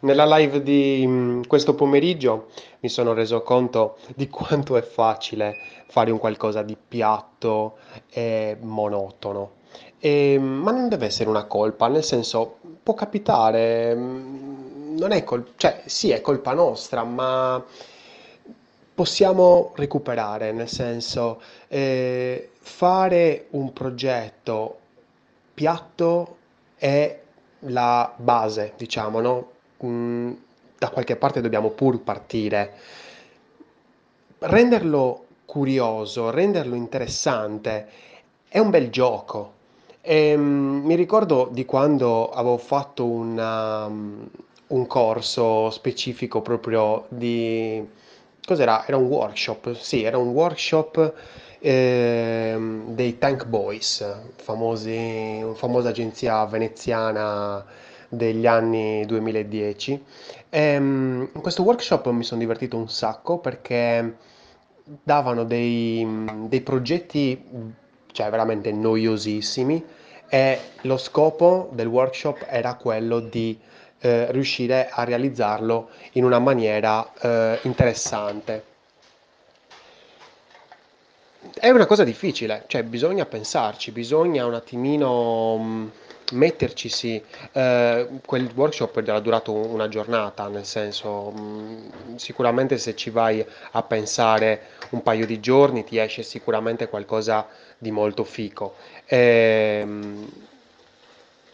Nella live di mm, questo pomeriggio mi sono reso conto di quanto è facile fare un qualcosa di piatto e monotono. E- ma non deve essere una colpa, nel senso, può capitare, mm, non è col- cioè, sì, è colpa nostra, ma possiamo recuperare, nel senso, eh, fare un progetto piatto è la base, diciamo, no? Da qualche parte dobbiamo pur partire. Renderlo curioso, renderlo interessante è un bel gioco. Ehm, mi ricordo di quando avevo fatto una- un corso specifico proprio di... Cos'era? Era un workshop, sì, era un workshop ehm, dei Tank Boys, famosi, famosa agenzia veneziana degli anni 2010. Ehm, in questo workshop mi sono divertito un sacco perché davano dei, dei progetti, cioè veramente noiosissimi, e lo scopo del workshop era quello di eh, riuscire a realizzarlo in una maniera eh, interessante. È una cosa difficile, cioè bisogna pensarci, bisogna un attimino mh, mettercisi. Eh, quel workshop era durato una giornata, nel senso, mh, sicuramente se ci vai a pensare un paio di giorni ti esce sicuramente qualcosa di molto fico. Ehm,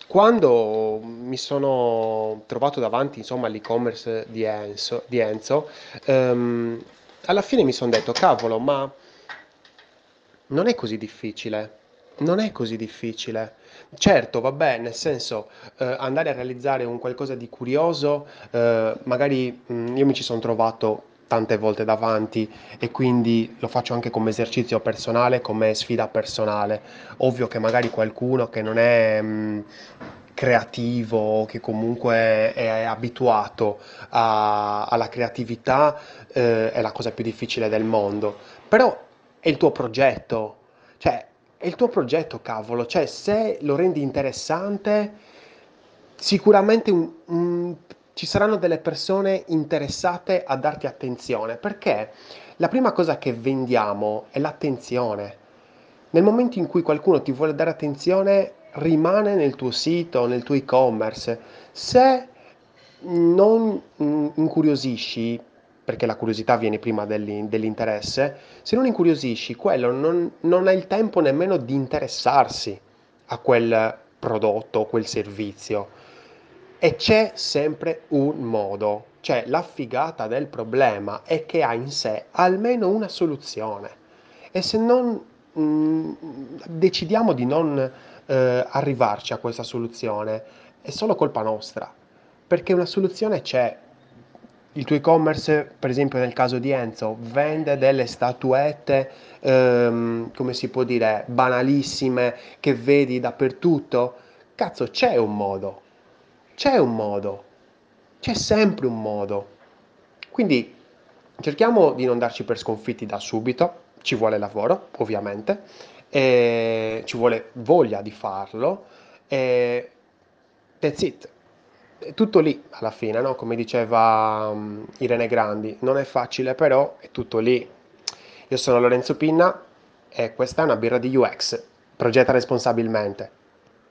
quando mi sono trovato davanti, insomma, all'e-commerce di Enzo, di Enzo, ehm, alla fine mi sono detto, cavolo, ma non è così difficile. Non è così difficile. Certo, vabbè, nel senso, eh, andare a realizzare un qualcosa di curioso, eh, magari mm, io mi ci sono trovato tante volte davanti e quindi lo faccio anche come esercizio personale, come sfida personale. Ovvio che magari qualcuno che non è mm, creativo, che comunque è abituato a- alla creatività, eh, è la cosa più difficile del mondo. Però è il tuo progetto, cioè è il tuo progetto, cavolo, cioè se lo rendi interessante, sicuramente un- un- ci saranno delle persone interessate a darti attenzione, perché la prima cosa che vendiamo è l'attenzione. Nel momento in cui qualcuno ti vuole dare attenzione, rimane nel tuo sito, nel tuo e-commerce. Se non incuriosisci, perché la curiosità viene prima dell'in- dell'interesse, se non incuriosisci, quello non, non ha il tempo nemmeno di interessarsi a quel prodotto o quel servizio. E c'è sempre un modo, cioè la figata del problema è che ha in sé almeno una soluzione. E se non mm, decidiamo di non eh, arrivarci a questa soluzione, è solo colpa nostra, perché una soluzione c'è. Il tuo e-commerce, per esempio nel caso di Enzo, vende delle statuette, ehm, come si può dire, banalissime che vedi dappertutto. Cazzo, c'è un modo, c'è un modo, c'è sempre un modo. Quindi cerchiamo di non darci per sconfitti da subito, ci vuole lavoro, ovviamente, ci vuole voglia di farlo, e that's it. È tutto lì alla fine, no? Come diceva um, Irene Grandi, non è facile però è tutto lì. Io sono Lorenzo Pinna e questa è una birra di UX. Progetta responsabilmente.